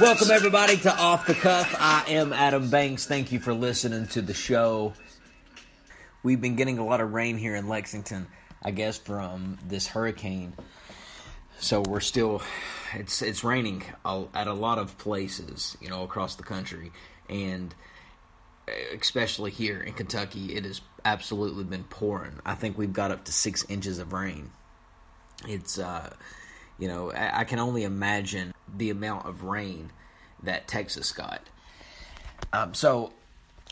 Welcome, everybody, to Off the Cuff. I am Adam Banks. Thank you for listening to the show. We've been getting a lot of rain here in Lexington, I guess, from this hurricane. So we're still, it's it's raining at a lot of places, you know, across the country, and especially here in Kentucky, it has absolutely been pouring. I think we've got up to six inches of rain. It's, uh, you know, I, I can only imagine the amount of rain that Texas got. Um, so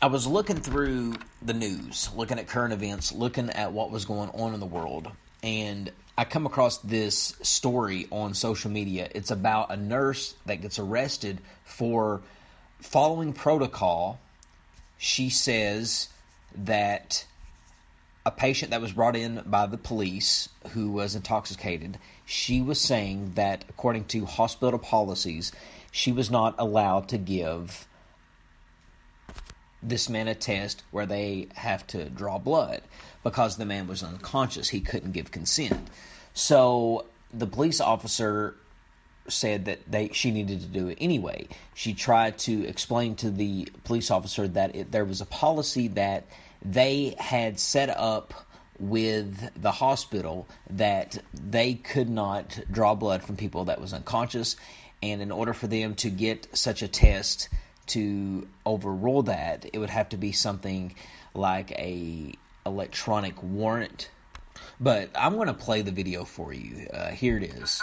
I was looking through the news, looking at current events, looking at what was going on in the world, and I come across this story on social media. It's about a nurse that gets arrested for following protocol. She says that a patient that was brought in by the police who was intoxicated, she was saying that according to hospital policies, she was not allowed to give this man a test where they have to draw blood because the man was unconscious. He couldn't give consent. So the police officer said that they she needed to do it anyway. She tried to explain to the police officer that it, there was a policy that they had set up with the hospital that they could not draw blood from people that was unconscious. And in order for them to get such a test to overrule that it would have to be something like a electronic warrant. But i'm going to play the video for you. Uh, here it is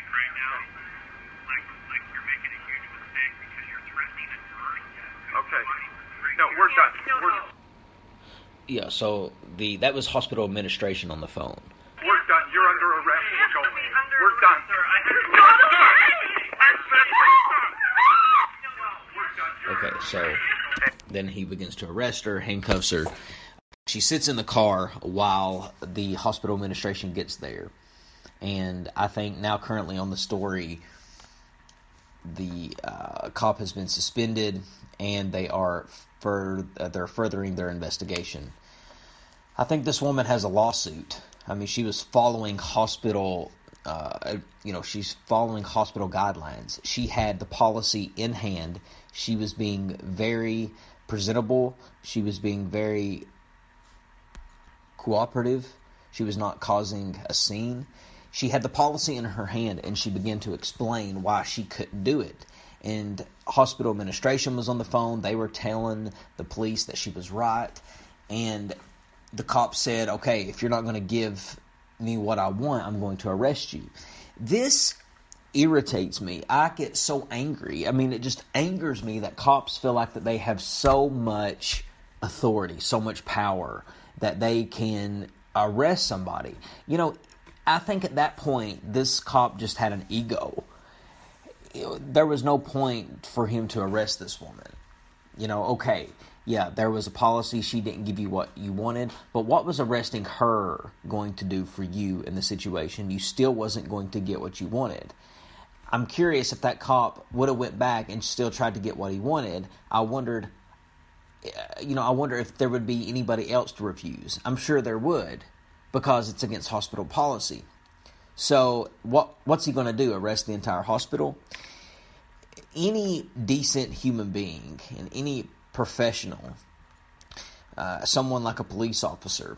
right now. Like, like you're making a huge mistake because you're threatening a nurse. Okay. No, we're done. We're, yeah, so the that was hospital administration on the phone. We're done. You're under arrest. Go. We're done. Okay, so then he begins to arrest her, handcuffs her. She sits in the car while the hospital administration gets there. And I think now, currently on the story, the uh, cop has been suspended and they are fur- uh, they're furthering their investigation. I think this woman has a lawsuit. I mean, she was following hospital, uh, you know, she's following hospital guidelines. She had the policy in hand. She was being very presentable. She was being very cooperative. She was not causing a scene. She had the policy in her hand and she began to explain why she couldn't do it. And hospital administration was on the phone. They were telling the police that she was right. And the cop said, okay, if you're not going to give me what I want, I'm going to arrest you. This irritates me. I get so angry. I mean, it just angers me that cops feel like that they have so much authority, so much power that they can arrest somebody. You know, I think at that point, this cop just had an ego. There was no point for him to arrest this woman. You know, okay, yeah, there was a policy, she didn't give you what you wanted, but what was arresting her going to do for you in the situation? You still wasn't going to get what you wanted. I'm curious if that cop would have went back and still tried to get what he wanted. I wondered you know, I wonder if there would be anybody else to refuse. I'm sure there would, because it's against hospital policy. So what what's he going to do? Arrest the entire hospital? Any decent human being and any professional, uh, someone like a police officer,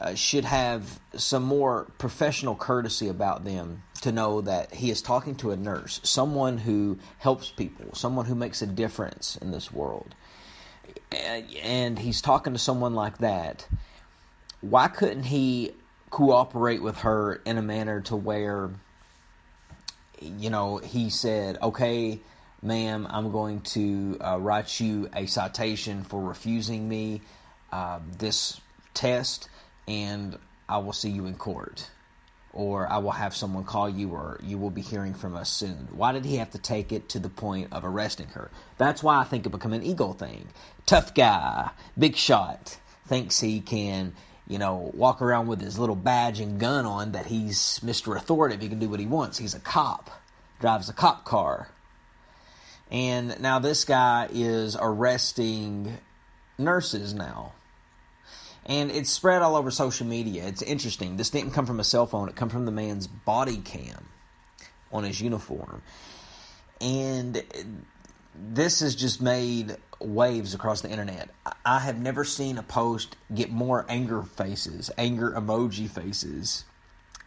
uh, should have some more professional courtesy about them to know that he is talking to a nurse, someone who helps people, someone who makes a difference in this world and he's talking to someone like that, why couldn't he cooperate with her in a manner to where you know, he said, "Okay, ma'am, I'm going to uh, write you a citation for refusing me uh, this test, and I will see you in court." Or I will have someone call you, or you will be hearing from us soon. Why did he have to take it to the point of arresting her? That's why I think it become an ego thing. Tough guy, big shot, thinks he can you know, walk around with his little badge and gun on that he's Mr. Authoritative. He can do what he wants. He's a cop, drives a cop car. And now this guy is arresting nurses now. And it's spread all over social media. It's interesting. This didn't come from a cell phone, it come from the man's body cam on his uniform. And this has just made waves across the internet. I have never seen a post get more anger faces, anger emoji faces,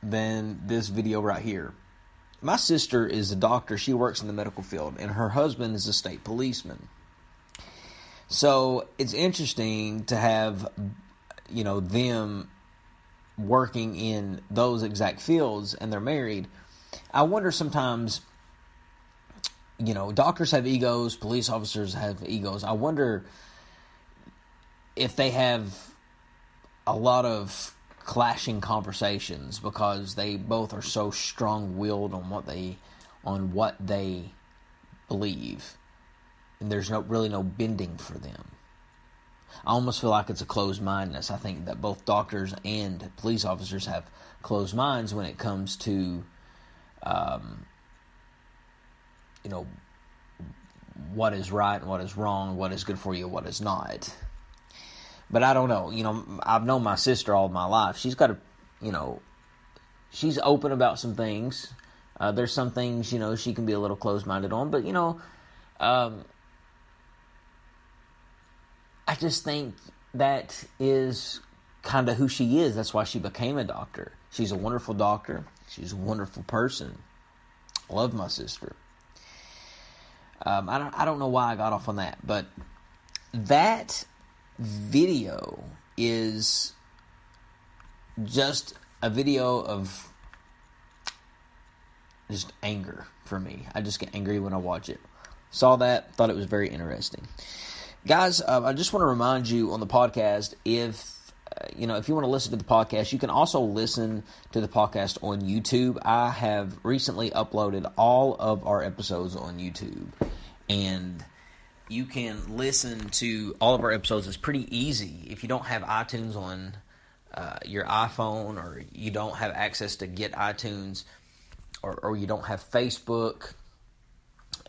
than this video right here. My sister is a doctor. She works in the medical field, and her husband is a state policeman. So it's interesting to have, you know, them working in those exact fields, and they're married. I wonder sometimes you know, doctors have egos, police officers have egos. I wonder if they have a lot of clashing conversations because they both are so strong-willed on what they on what they believe. And there's no really no bending for them. I almost feel like it's a closed mindedness. I think that both doctors and police officers have closed minds when it comes to um, you know, what is right and what is wrong, what is good for you, what is not. But I don't know. You know, I've known my sister all my life. She's got a, you know, she's open about some things. Uh, there's some things, you know, she can be a little closed minded on. But, you know, um, I just think that is kind of who she is. That's why she became a doctor. She's a wonderful doctor. She's a wonderful person. Love my sister. Um, I don't I don't know why I got off on that, but that video is just a video of just anger for me. I just get angry when I watch it. Saw that, thought it was very interesting. Guys, uh, I just want to remind you on the podcast if you know, if you want to listen to the podcast, you can also listen to the podcast on YouTube. I have recently uploaded all of our episodes on YouTube, and you can listen to all of our episodes. It's pretty easy if you don't have iTunes on uh, your iPhone, or you don't have access to get iTunes, or, or you don't have Facebook.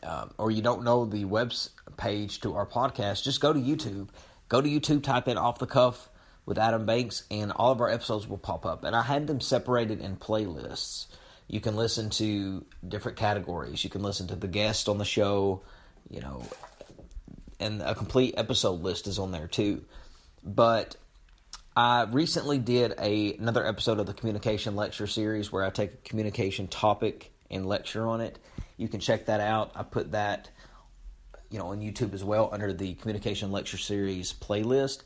Um, or you don't know the web page to our podcast, just go to YouTube. Go to YouTube, type in off the cuff with Adam Banks, and all of our episodes will pop up. And I had them separated in playlists. You can listen to different categories. You can listen to the guest on the show, you know, and a complete episode list is on there too. But I recently did a another episode of the communication lecture series where I take a communication topic and lecture on it. You can check that out. I put that you know on YouTube as well under the communication lecture series playlist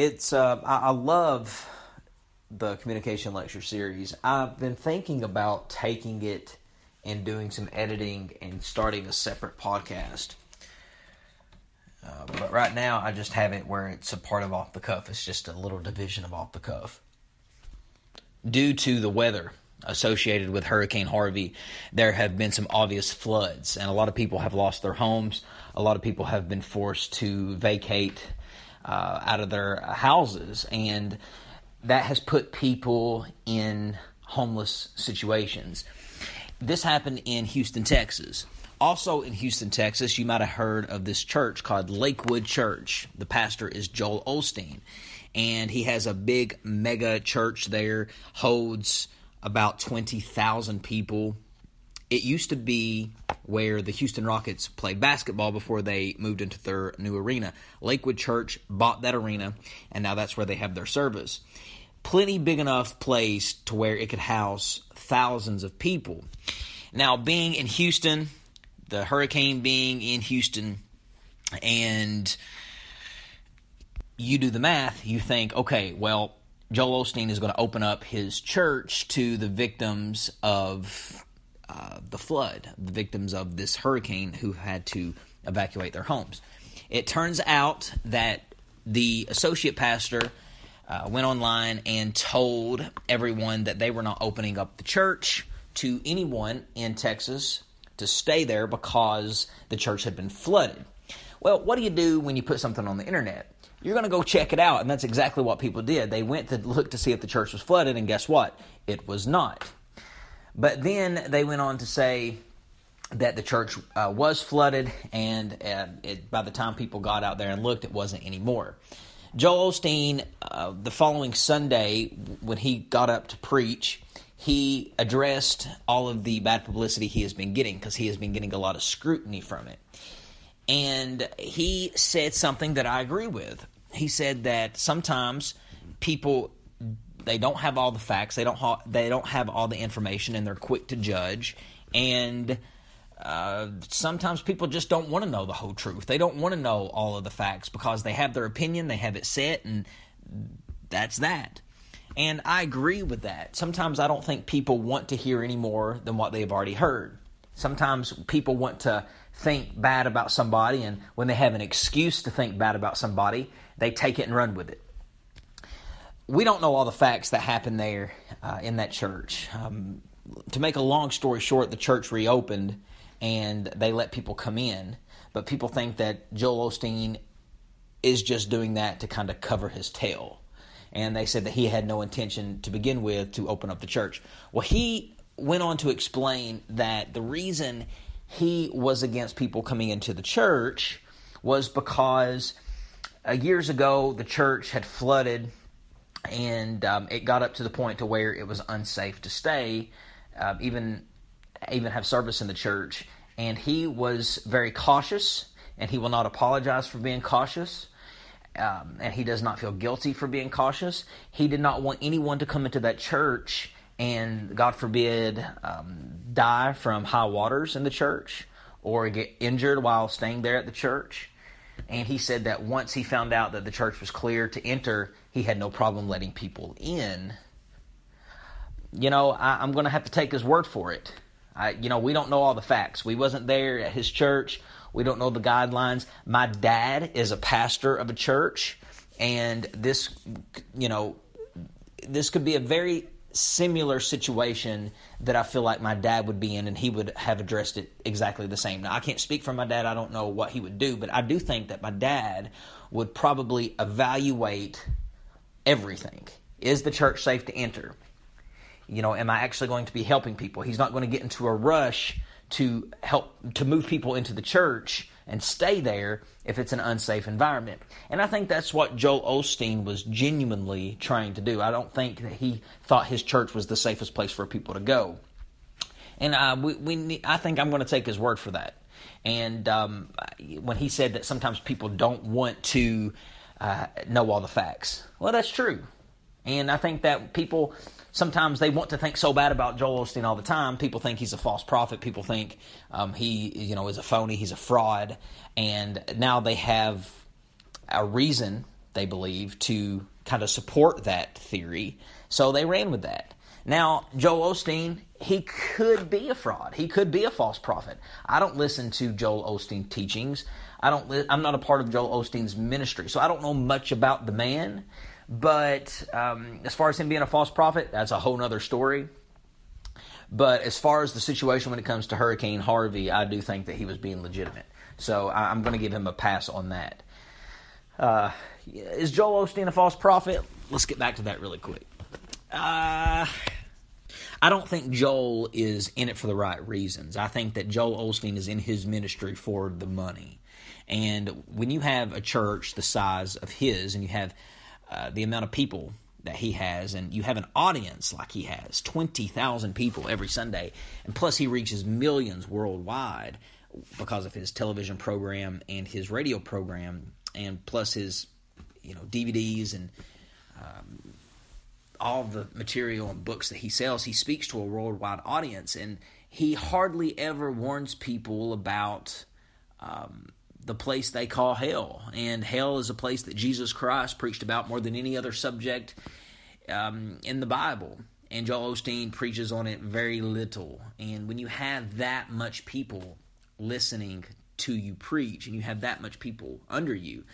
it's uh, I, I love the communication lecture series. I've been thinking about taking it and doing some editing and starting a separate podcast. Uh, but right now, I just have it where it's a part of off the cuff. It's just a little division of off the cuff. Due to the weather associated with Hurricane Harvey, there have been some obvious floods, and a lot of people have lost their homes. A lot of people have been forced to vacate uh, out of their houses, and that has put people in homeless situations. This happened in Houston, Texas. Also in Houston, Texas, you might have heard of this church called Lakewood Church. The pastor is Joel Osteen, and he has a big mega church there, holds about 20,000 people. It used to be where the Houston Rockets played basketball before they moved into their new arena. Lakewood Church bought that arena, and now that's where they have their service. Plenty big enough place to where it could house thousands of people. Now, being in Houston, the hurricane being in Houston, and you do the math, you think, okay, well, Joel Osteen is going to open up his church to the victims of uh, the flood, the victims of this hurricane who had to evacuate their homes. It turns out that the associate pastor uh, went online and told everyone that they were not opening up the church to anyone in Texas to stay there because the church had been flooded. Well, what do you do when you put something on the internet? You're going to go check it out, and that's exactly what people did. They went to look to see if the church was flooded, and guess what? It was not. But then they went on to say that the church uh, was flooded, and uh, it, by the time people got out there and looked, it wasn't anymore. Joel Osteen, uh, the following Sunday, when he got up to preach, he addressed all of the bad publicity he has been getting because he has been getting a lot of scrutiny from it. And he said something that I agree with. He said that sometimes people they don't have all the facts, they don't ha- they don't have all the information, and they're quick to judge. And uh, sometimes people just don't want to know the whole truth. They don't want to know all of the facts because they have their opinion, they have it set, and that's that. And I agree with that. Sometimes I don't think people want to hear any more than what they've already heard. Sometimes people want to think bad about somebody, and when they have an excuse to think bad about somebody, they take it and run with it. We don't know all the facts that happened there uh, in that church. Um, to make a long story short, the church reopened and they let people come in, but people think that Joel Osteen is just doing that to kind of cover his tail. And they said that he had no intention to begin with to open up the church. Well, he went on to explain that the reason he was against people coming into the church was because uh, years ago the church had flooded and um, it got up to the point to where it was unsafe to stay, uh, even even have service in the church. And he was very cautious, and he will not apologize for being cautious. Um, and he does not feel guilty for being cautious. He did not want anyone to come into that church and, God forbid, um, die from high waters in the church or get injured while staying there at the church. And he said that once he found out that the church was clear to enter, he had no problem letting people in. You know, I, am going to have to take his word for it. I, you know, we don't know all the facts. We wasn't there at his church. We don't know the guidelines. My dad is a pastor of a church, and this, you know, this could be a very similar situation that I feel like my dad would be in, and he would have addressed it exactly the same. Now, I can't speak for my dad. I don't know what he would do, but I do think that my dad would probably evaluate everything. Is the church safe to enter? You know, am I actually going to be helping people? He's not going to get into a rush to help to move people into the church and stay there if it's an unsafe environment. And I think that's what Joel Osteen was genuinely trying to do. I don't think that he thought his church was the safest place for people to go. And uh, we, we, I think I'm going to take his word for that. And um, when he said that sometimes people don't want to uh, know all the facts, well, that's true. And I think that people sometimes they want to think so bad about Joel Osteen all the time. People think he's a false prophet. People think um, he, you know, is a phony. He's a fraud. And now they have a reason they believe to kind of support that theory. So they ran with that. Now, Joel Osteen, he could be a fraud. He could be a false prophet. I don't listen to Joel Osteen teachings. I don't. I'm not a part of Joel Osteen's ministry, so I don't know much about the man. But um, as far as him being a false prophet, that's a whole other story. But as far as the situation when it comes to Hurricane Harvey, I do think that he was being legitimate. So I, am going to give him a pass on that. Uh, is Joel Osteen a false prophet? Let's get back to that really quick. Uh, I don't think Joel is in it for the right reasons. I think that Joel Osteen is in his ministry for the money. And when you have a church the size of his and you have uh, the amount of people that he has, and you have an audience like he has 20,000 people every Sunday, and plus he reaches millions worldwide because of his television program and his radio program, and plus his you know DVDs and um, all the material and books that he sells. He speaks to a worldwide audience, and he hardly ever warns people about. Um, the place they call hell. And hell is a place that Jesus Christ preached about more than any other subject um, in the Bible. And Joel Osteen preaches on it very little. And when you have that much people listening to you preach and you have that much people under you,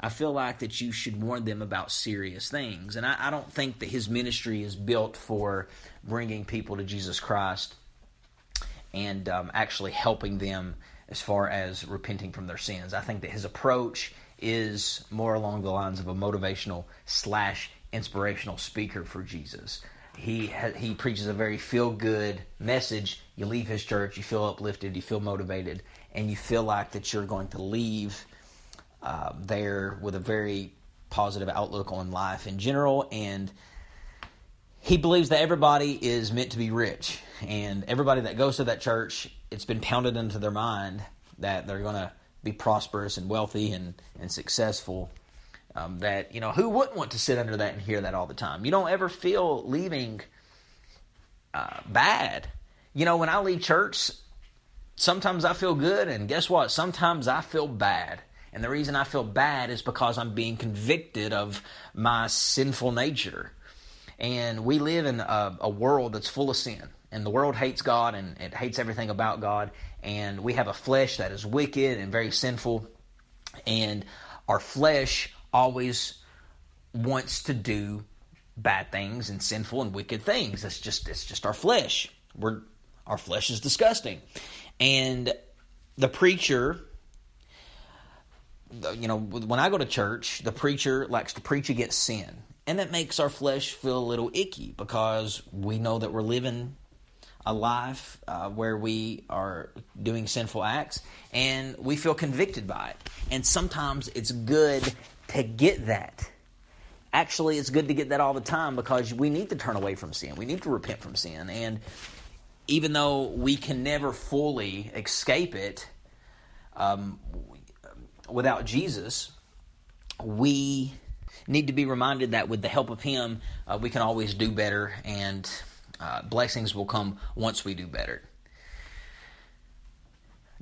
I feel like that you should warn them about serious things. And I, I don't think that his ministry is built for bringing people to Jesus Christ and um, actually helping them as far as repenting from their sins. I think that his approach is more along the lines of a motivational slash inspirational speaker for Jesus. He he preaches a very feel good message. You leave his church, you feel uplifted, you feel motivated, and you feel like that you're going to leave uh, there with a very positive outlook on life in general. And he believes that everybody is meant to be rich, and everybody that goes to that church, it's been pounded into their mind that they're going to be prosperous and wealthy and, and successful. Um, that you know, who wouldn't want to sit under that and hear that all the time? You don't ever feel leaving uh, bad. You know, when I leave church, sometimes I feel good, and guess what? Sometimes I feel bad. And the reason I feel bad is because I'm being convicted of my sinful nature. And we live in a, a, world that's full of sin. And the world hates God and it hates everything about God. And we have a flesh that is wicked and very sinful. And our flesh always wants to do bad things and sinful and wicked things. It's just it's just our flesh. We're our flesh is disgusting. And the preacher you know, when I go to church, the preacher likes to preach against sin. And that makes our flesh feel a little icky because we know that we're living a life uh, where we are doing sinful acts and we feel convicted by it. And sometimes it's good to get that. Actually, it's good to get that all the time because we need to turn away from sin. We need to repent from sin. And even though we can never fully escape it, um, without Jesus, we need to be reminded that with the help of Him, uh, we can always do better, and uh, blessings will come once we do better.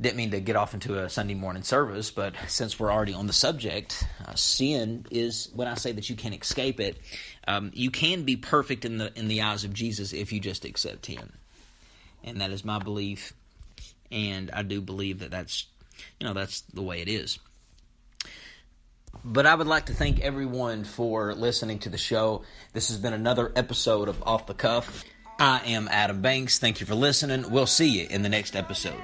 Didn't mean to get off into a Sunday morning service, but since we're already on the subject, uh, sin is when I say that you can't escape it. Um, you can be perfect in the in the eyes of Jesus if you just accept Him, and that is my belief, and I do believe that that's you know that's the way it is. But I would like to thank everyone for listening to the show. This has been another episode of Off the Cuff. I am Adam Banks. Thank you for listening. We'll see you in the next episode.